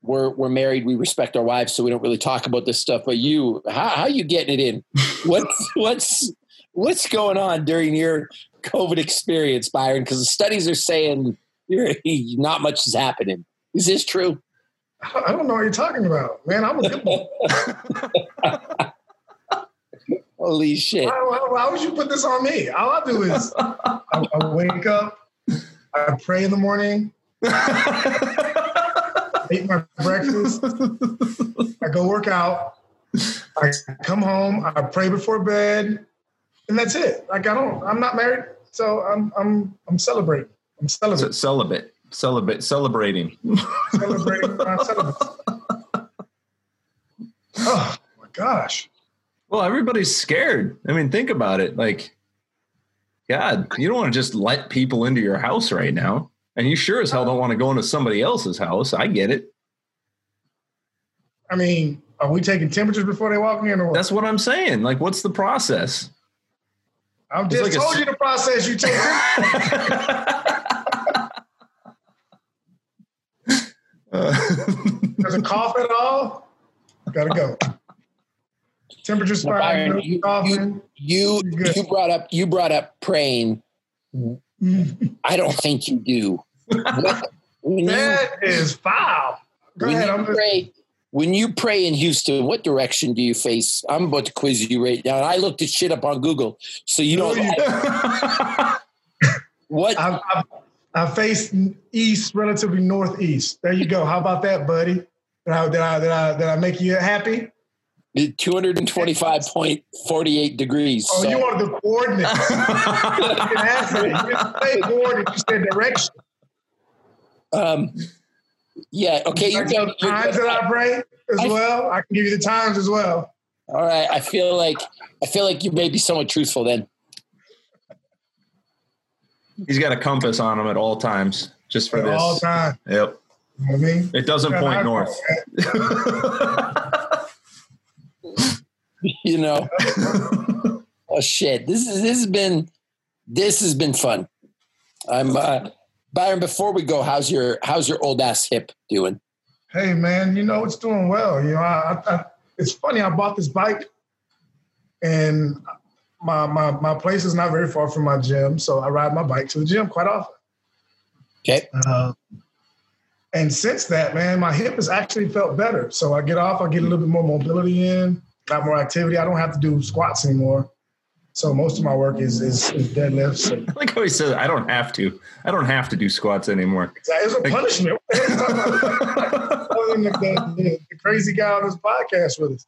S1: we're we're married. We respect our wives, so we don't really talk about this stuff. But you, how how you getting it in? What's what's what's going on during your COVID experience, Byron? Because the studies are saying you're, not much is happening. Is this true?
S2: I don't know what you're talking about, man. I'm a good boy.
S1: Holy shit!
S2: Why, why, why would you put this on me? All I do is I, I wake up, I pray in the morning, eat my breakfast, I go work out, I come home, I pray before bed, and that's it. Like I don't, I'm not married, so I'm I'm I'm celebrating. I'm celebrating,
S4: celibate, celibate, celebrating.
S2: celebrating celibate. Oh my gosh.
S4: Well, everybody's scared. I mean, think about it. Like, God, you don't want to just let people into your house right now. And you sure as hell don't want to go into somebody else's house. I get it.
S2: I mean, are we taking temperatures before they walk in or what?
S4: That's what I'm saying. Like, what's the process?
S2: I
S4: it's
S2: just
S4: like
S2: told
S4: s-
S2: you the process you take.
S4: Uh,
S2: There's a cough at all, gotta go. Temperature
S1: Now, Byron,
S2: spike,
S1: you-
S2: coughing.
S1: You you brought up you brought up praying. I don't think you do. When you,
S2: That is foul. Go
S1: when
S2: ahead.
S1: you
S2: I'm just,
S1: pray, when you pray in Houston, what direction do you face? I'm about to quiz you right now. I looked at shit up on Google, so you don't. What?
S2: I, I, I face east, relatively northeast. There you go. How about that, buddy? Did I, did I, did I, did I make you happy?
S1: 225.48 degrees.
S2: Oh,
S1: so-
S2: you wanted the coordinates. you didn't answer it. You didn't say coordinates. You said direction.
S1: um, yeah. Okay. You're,
S2: can
S1: you're,
S2: times that I pray as
S1: I-
S2: well. I can give you the times as well.
S1: all right. I feel like I feel like you may be somewhat truthful then.
S4: He's got a compass on him at all times, just for
S2: At
S4: this.
S2: all time.
S4: Yep.
S2: You know what I mean?
S4: It doesn't point north.
S1: You know. oh shit! This is this has been this has been fun. I'm uh, Byron. Before we go, how's your how's your old ass hip doing?
S2: Hey man, you know it's doing well. You know, I, I, I, it's funny. I bought this bike, and my my my place is not very far from my gym, so I ride my bike to the gym quite often.
S1: Okay.
S2: Uh, and since that, man, my hip has actually felt better. So I get off, I get a little bit more mobility in, got more activity. I don't have to do squats anymore. So most of my work is is, is deadlifts.
S4: I like how he says, "I don't have to. I don't have to do squats anymore."
S2: It's a punishment. The, the, the, crazy guy on this podcast with us.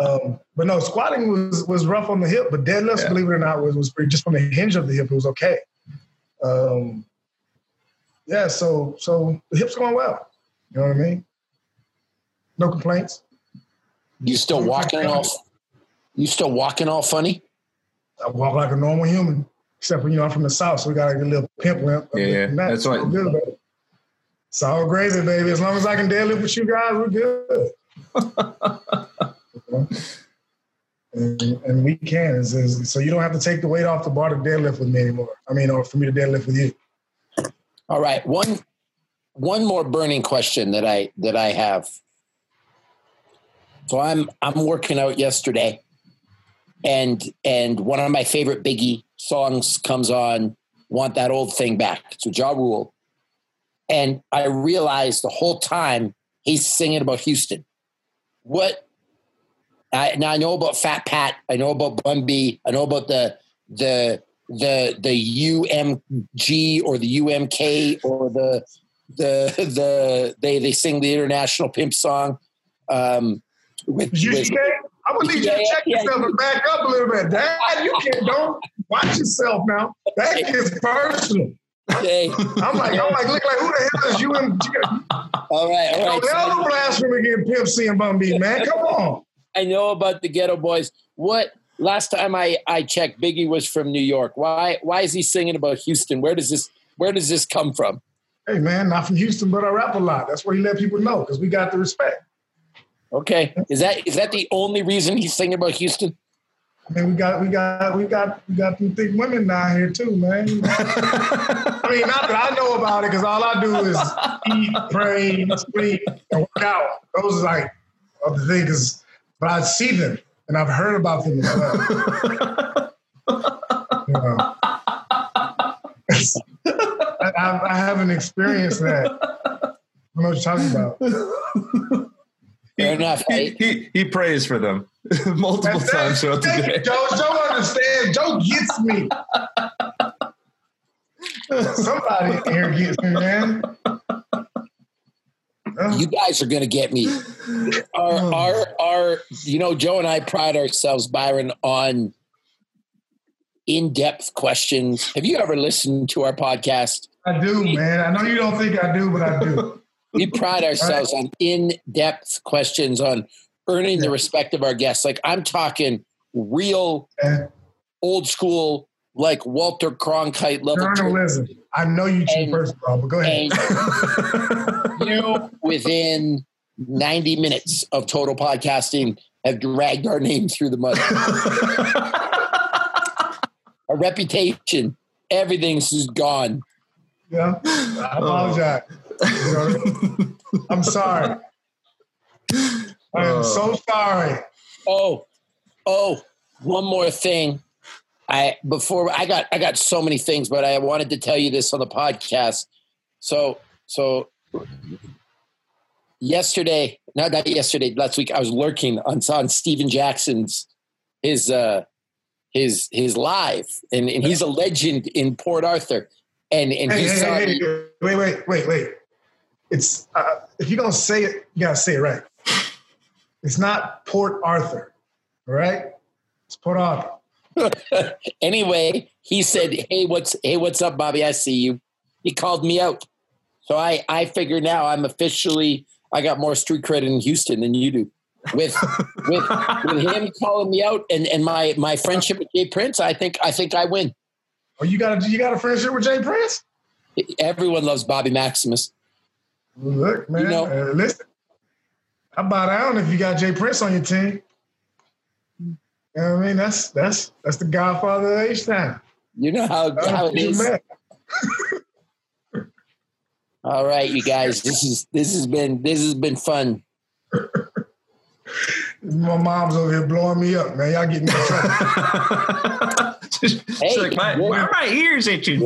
S2: Um, but no, squatting was was rough on the hip, but deadlifts, yeah. believe it or not, was was pretty, just from the hinge of the hip. It was okay. Um, yeah, so so the hip's going well. You know what I mean? No complaints.
S1: You still mm-hmm. walking off? You still walking all funny?
S2: I walk like a normal human, except for you know I'm from the south, so we got like a little pimp limp.
S4: Yeah, yeah. That, that's right.
S2: It's all crazy, baby. As long as I can deadlift with you guys, we're good. and, and, we can. It's, it's, so you don't have to take the weight off the bar to deadlift with me anymore. I mean, or for me to deadlift with you.
S1: All right, one one more burning question that I that I have. So I'm I'm working out yesterday, and and one of my favorite Biggie songs comes on. Want that old thing back? So Ja Rule, and I realized the whole time he's singing about Houston. What? I, now I know about Fat Pat. I know about Bun B. I know about the the the the UMG or the UMK or the the the they they sing the international pimp song. Um,
S2: with, with, I would need you to check yourself and back up a little bit. Dad, you can't don't watch yourself now. That is personal. Okay. I'm like, I'm like, look like who the hell is you and
S1: All right, all right.
S2: Y'all no blasphemy against Pimp C and Bun B, man. Come on.
S1: I know about the Geto Boys. What last time I, I checked, Biggie was from New York. Why why is he singing about Houston? Where does this where does this come from?
S2: Hey man, not from Houston, but I rap a lot. That's where he let people know because we got the respect.
S1: Okay, is that is that the only reason he's singing about Houston?
S2: I mean, we got we got we got we got some thick women down here too, man. I mean, not that I know about it, because all I do is eat, pray, sleep, and work out. Those are like other things. But I see them and I've heard about them as well. you know. I, I, haven't experienced that. I don't know what you're talking about.
S1: Fair enough.
S4: He, he, he prays for them multiple times throughout the day.
S2: Joe, Joe understands. Joe gets me. Somebody here gets me, man.
S1: You guys are going to get me. Our, our, our, you know, Joe and I pride ourselves, Byron, on in-depth questions. Have you ever listened to our podcast?
S2: I do, man. I know you don't think I do, but I do
S1: we pride ourselves right. on in-depth questions on earning yeah. the respect of our guests. Like I'm talking real yeah. old school, like Walter Cronkite level
S2: journalism. I know you two first of all, but go ahead.
S1: you within 90 minutes of total podcasting have dragged our name through the mud. our reputation, everything's just gone.
S2: Yeah, I oh. apologize. You know, I'm sorry. I am so sorry.
S1: Oh, oh, one more thing. I before I got I got so many things, but I wanted to tell you this on the podcast. So so yesterday, not not yesterday, last week, I was lurking on on Stephen Jackson's his uh his his live, and, and he's a legend in Port Arthur. And and
S2: hey,
S1: he
S2: hey,
S1: saw
S2: hey, hey, wait, wait, wait, wait it's uh, if you're gonna say it, you gotta say it right. It's not Port Arthur, all right? It's Port Arthur.
S1: anyway, he said, "Hey, what's hey, what's up, Bobby? I see you." He called me out, so I I figure now I'm officially I got more street credit in Houston than you do. With with with him calling me out and and my my friendship with J. Prince, I think I think I win.
S2: Oh, you got a you got a friendship with J. Prince?
S1: Everyone loves Bobby Maximus.
S2: Look, man, you know, uh, listen. I bow down if you got J. Prince on your team. You know what I mean? That's that's that's the Godfather of H Town.
S1: You know how, how it is. All right, you guys. This is this has been this has been fun.
S2: My mom's over here blowing me up, man. Y'all getting me in trouble.
S1: Hey,
S4: like, "My- why are my ears itching?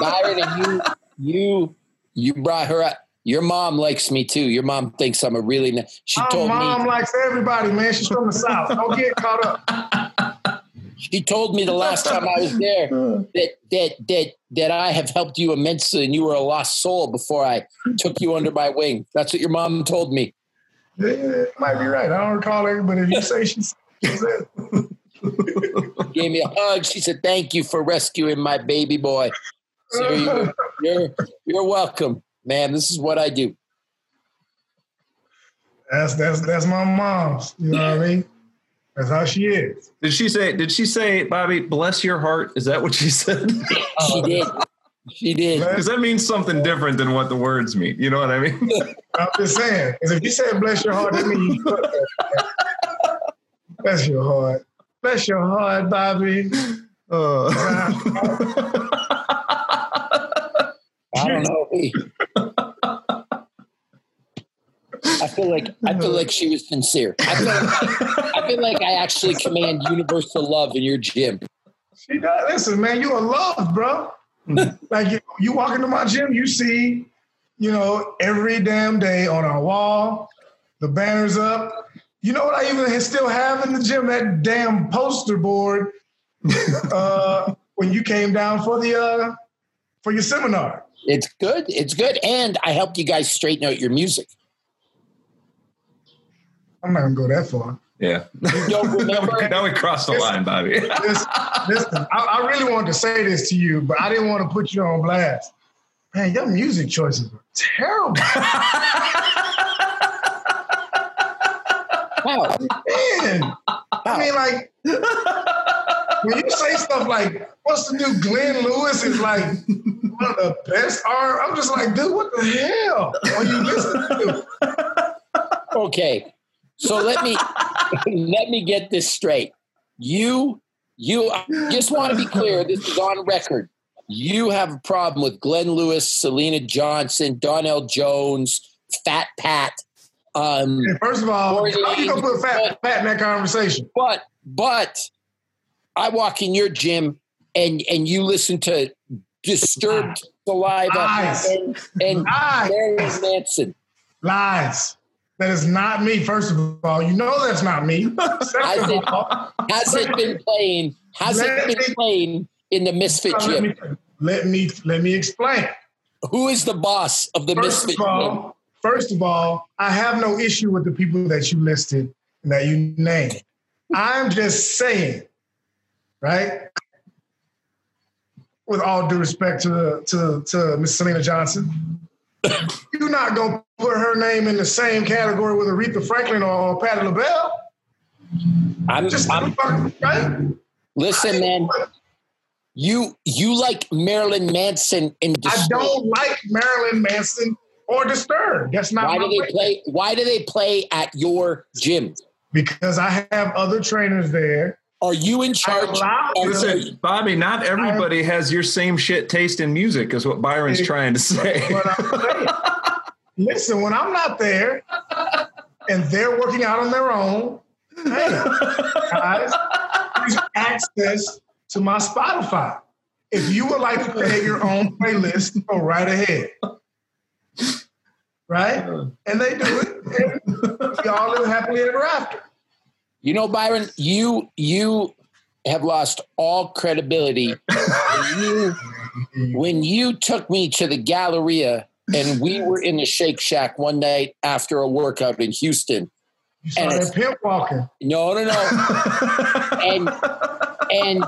S1: Byron, and you, you, you brought her up. Your mom likes me too. Your mom thinks I'm a really. ni- She
S2: My
S1: told
S2: mom
S1: me.
S2: likes everybody, man. She's from the South. Don't get caught up.
S1: She told me the last time I was there uh. that that that that I have helped you immensely, and you were a lost soul before I took you under my wing. That's what your mom told me.
S2: Yeah, might be right. I don't recall it, but if you say she says it,
S1: Gave me a hug. She said, "Thank you for rescuing my baby boy." So you, you're you're welcome, man. This is what I do.
S2: that's that's that's my mom's. You know what I mean? That's how she is.
S4: Did she say? Did she say, Bobby, bless your heart? Is that what she said?
S1: She did. She did.
S4: Because that means something different than what the words mean. You know what I mean?
S2: I'm just saying. Because if you say bless your heart, that means you. Bless your heart. Bless your heart, Bobby.
S4: Uh,
S1: I don't know. I feel like I feel like she was sincere. I feel like, I feel like I actually command universal love in your gym.
S2: She does. Listen, man, you are loved, bro. like you, you walk into my gym, you see, you know, every damn day on our wall, the banners up. You know what I even still have in the gym? That damn poster board uh, when you came down for the uh, for your seminar.
S1: It's good. It's good, and I helped you guys straighten out your music.
S2: I'm not gonna go that far.
S4: yeah.
S1: You don't
S4: now we crossed the line, Bobby.
S2: Listen, listen I, I really wanted to say this to you, but I didn't want to put you on blast. Man, your music choices were terrible.
S1: How?
S2: Man, I mean, like when you say stuff like, "What's the new Glenn Lewis?" is like one of the best art. I'm just like, dude, what the hell are you listening to?
S1: Okay, so let me let me get this straight. You you I just want to be clear. This is on record. You have a problem with Glenn Lewis, Syleena Johnson, Donell Jones, Fat Pat. Um,
S2: first of all, how you gonna put fat, fat in that conversation?
S1: but but I walk in your gym and and you listen to Disturbed Saliva
S2: Lies.
S1: and, and
S2: Lies.
S1: Marilyn Manson.
S2: Lies. That is not me. First of all, you know that's not me. Second
S1: I
S2: of all,
S1: Has it been playing? Has it been
S2: me-
S1: playing in the Misfit
S2: let
S1: gym?
S2: me let me let me explain.
S1: Who is the boss of the
S2: First
S1: Misfit
S2: of
S1: gym?
S2: all, first of all, I have no issue with the people that you listed and that you named. I'm just saying, right? With all due respect to to to Miss Syleena Johnson, you're not gonna put her name in the same category with Aretha Franklin or Patti LaBelle.
S1: I'm,
S2: Just
S1: I'm
S2: right?
S1: listen, man. You you like Marilyn Manson and
S2: I don't like Marilyn Manson or Disturbed. That's not
S1: Why do they
S2: way.
S1: play? Why do they play at your gym?
S2: because I have other trainers there.
S1: Are you in charge?
S2: allow-
S1: of-
S4: Listen, Bobby, not everybody has your same shit taste in music, is what Byron's trying to say.
S2: But I'm listen, when I'm not there and they're working out on their own, hey, guys, here's access to my Spotify. If you would like to create your own playlist, go right ahead. Right? Uh. And they do it. And we all live happily ever after.
S1: You know, Byron, you you have lost all credibility. when, you, when you took me to the Galleria and we were in the Shake Shack one night after a workout in Houston.
S2: You
S1: And
S2: that pimp walking.
S1: No, no, no. and and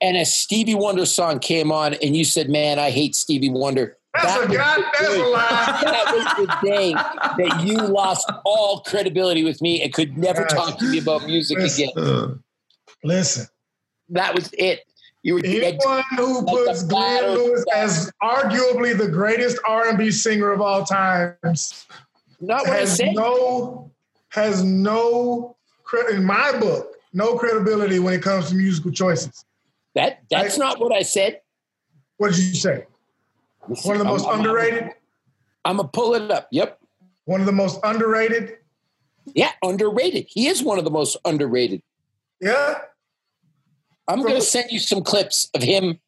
S1: and a Stevie Wonder song came on, and you said, "Man, I hate Stevie Wonder."
S2: That's
S1: That
S2: a
S1: was
S2: god,
S1: the
S2: that's a
S1: day-
S2: lie.
S1: That was the day that you lost all credibility with me and could never
S2: Yes.
S1: talk to me about music
S2: Listen.
S1: again.
S4: Uh,
S2: Listen,
S1: That was it. You were dead.
S2: anyone who
S1: like
S2: puts Glenn Lewis as arguably the greatest R&B singer of all times
S1: Not what
S2: has no has no in my book no credibility when it comes to musical choices.
S1: That that's not what I said.
S2: What did you say? One of the most
S1: I'm-
S2: underrated.
S1: I'm gonna pull it up. Yep.
S2: One of the most underrated.
S1: Yeah, underrated. He is one of the most underrated.
S2: Yeah.
S1: I'm going to send you some clips of him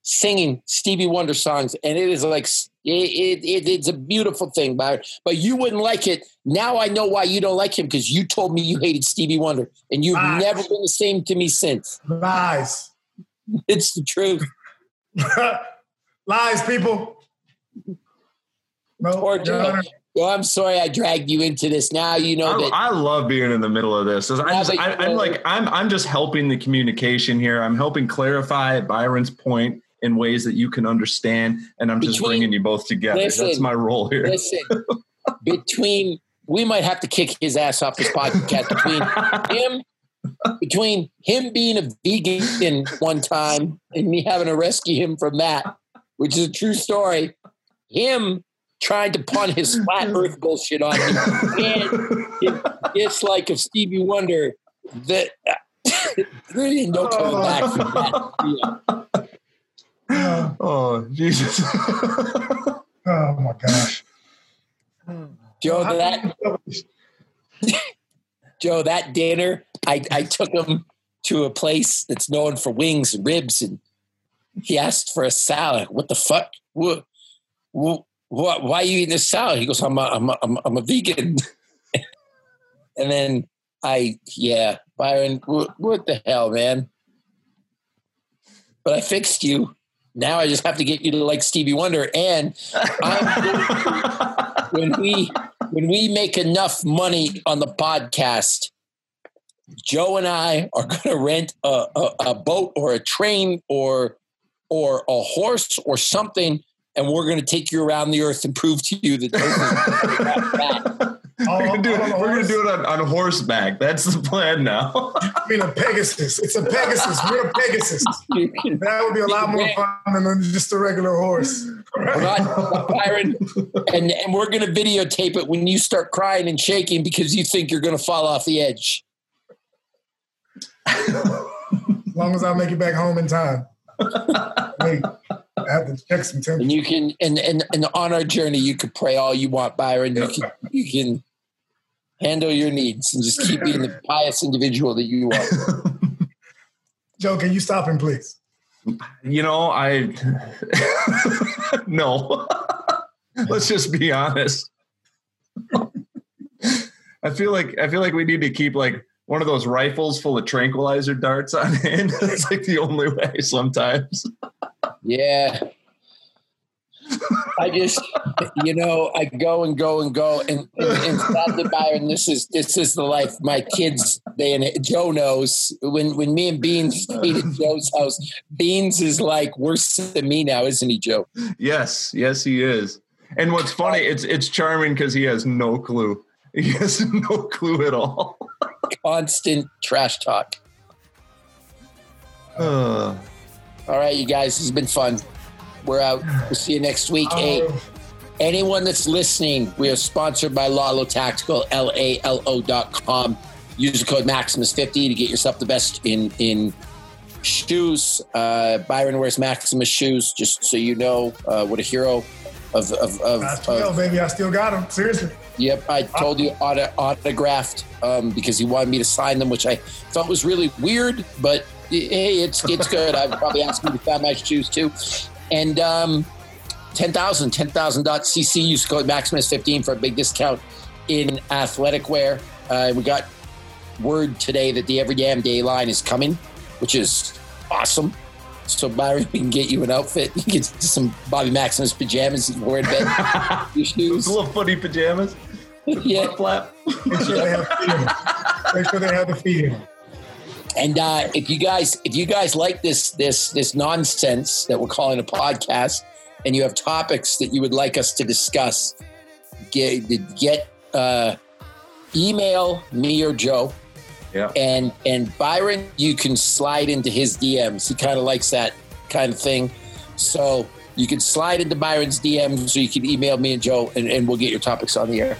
S1: singing Stevie Wonder songs, and it is like it, it, it's a beautiful thing. But but you wouldn't like it. Now I know why you don't like him because you told me you hated Stevie Wonder, and you've
S2: Lies.
S1: never been the same to me since.
S2: Lies.
S1: It's the truth.
S2: Lies, people. No,
S1: Poor Joe.
S2: Honor.
S1: Well, I'm sorry I dragged you into this. Now you know
S4: I,
S1: that.
S4: I love being in the middle of this. I just,
S1: yeah,
S4: I, I'm like, I'm, I'm just helping the communication here. I'm helping clarify Byron's point in ways that you can understand, and I'm just bringing you both together. That's my role here.
S1: Listen, between we might have to kick his ass off this podcast between him between him being a vegan one time and me having to rescue him from that, which is a true story. Him trying to pawn his flat earth bullshit on me and his dislike of Stevie Wonder that there ain't no coming oh. back from that. Yeah.
S4: oh Jesus!
S2: Oh my gosh.
S1: Joe, that
S2: can
S1: Joe, that dinner, I, I took him to a place that's known for wings and ribs, and he asked for a salad. What the fuck? What? What? why are you eating this salad? He goes, I'm a, I'm a, I'm a, I'm a vegan. and then I, yeah, Byron, what, what the hell, man? But I fixed you. Now I just have to get you to like Stevie Wonder, and when we when we make enough money on the podcast, Joe and I are going to rent a, a, a boat or a train or or a horse or something, and we're going to take you around the earth and prove to you that. those
S4: we're gonna do
S2: all on
S4: it,
S2: a
S4: we're gonna
S2: horse?
S4: do it on, on horseback. That's the plan now.
S2: I mean, a Pegasus. It's a Pegasus. We're a Pegasus. That would be a lot more fun than just a regular horse.
S1: we're Byron, and and we're going to videotape it when you start crying and shaking because you think you're going to fall off the edge.
S2: As long as I make it back home in time. Wait, I have to check some temperature.
S1: and you can and, and and on our journey you can pray all you want byron you can you can handle your needs and just keep being the pious individual that you are
S2: Joe, can you stop him, please?
S4: You know, I no. Let's just be honest. I feel like I feel like we need to keep like one of those rifles full of tranquilizer darts on hand. That's like the only way sometimes.
S1: yeah i just you know i go and go and go and, and, and sadly byron this is this is the life my kids they and joe knows when when me and beans stayed at joe's house beans is like worse than me now isn't he joe
S4: Yes, yes, he is. And what's funny, it's it's charming because he has no clue. He has no clue at all.
S1: Constant trash talk
S4: Uh,
S1: All right, you guys, this has been fun. We're out. We'll see you next week. Hey,
S2: Oh,
S1: anyone that's listening, we are sponsored by Lalo Tactical, L A L O dot com. Use the code Maximus50 to get yourself the best in in shoes. Uh, Byron wears Maximus shoes, just so you know uh, what a hero of, of, of,
S2: I
S1: of
S2: baby, I still got him. Seriously.
S1: Yep, I told you auto, autographed um, because he wanted me to sign them, which I thought was really weird. But hey, it's it's good. I'd probably asked him to sign my shoes too. And um, 10,000, 10,000.cc. Use code Maximus15 for a big discount in athletic wear. Uh, we got word today that the Every Damn Day line is coming, which is awesome. So Byron, we can get you an outfit. You can get some Bobby Maximus pajamas you can wear in bed. Your
S4: those
S1: shoes.
S4: little footy pajamas.
S1: yeah.
S4: Flap.
S2: Make sure they have feet in. Make sure they have the feet in them.
S1: And uh, if you guys, if you guys like this this this nonsense that we're calling a podcast, and you have topics that you would like us to discuss, get get uh, email me or Joe,
S4: Yeah.
S1: and and Byron, you can slide into his DMs. He kind of likes that kind of thing, so you can slide into Byron's DMs, or you can email me and Joe, and, and we'll get your topics on the air.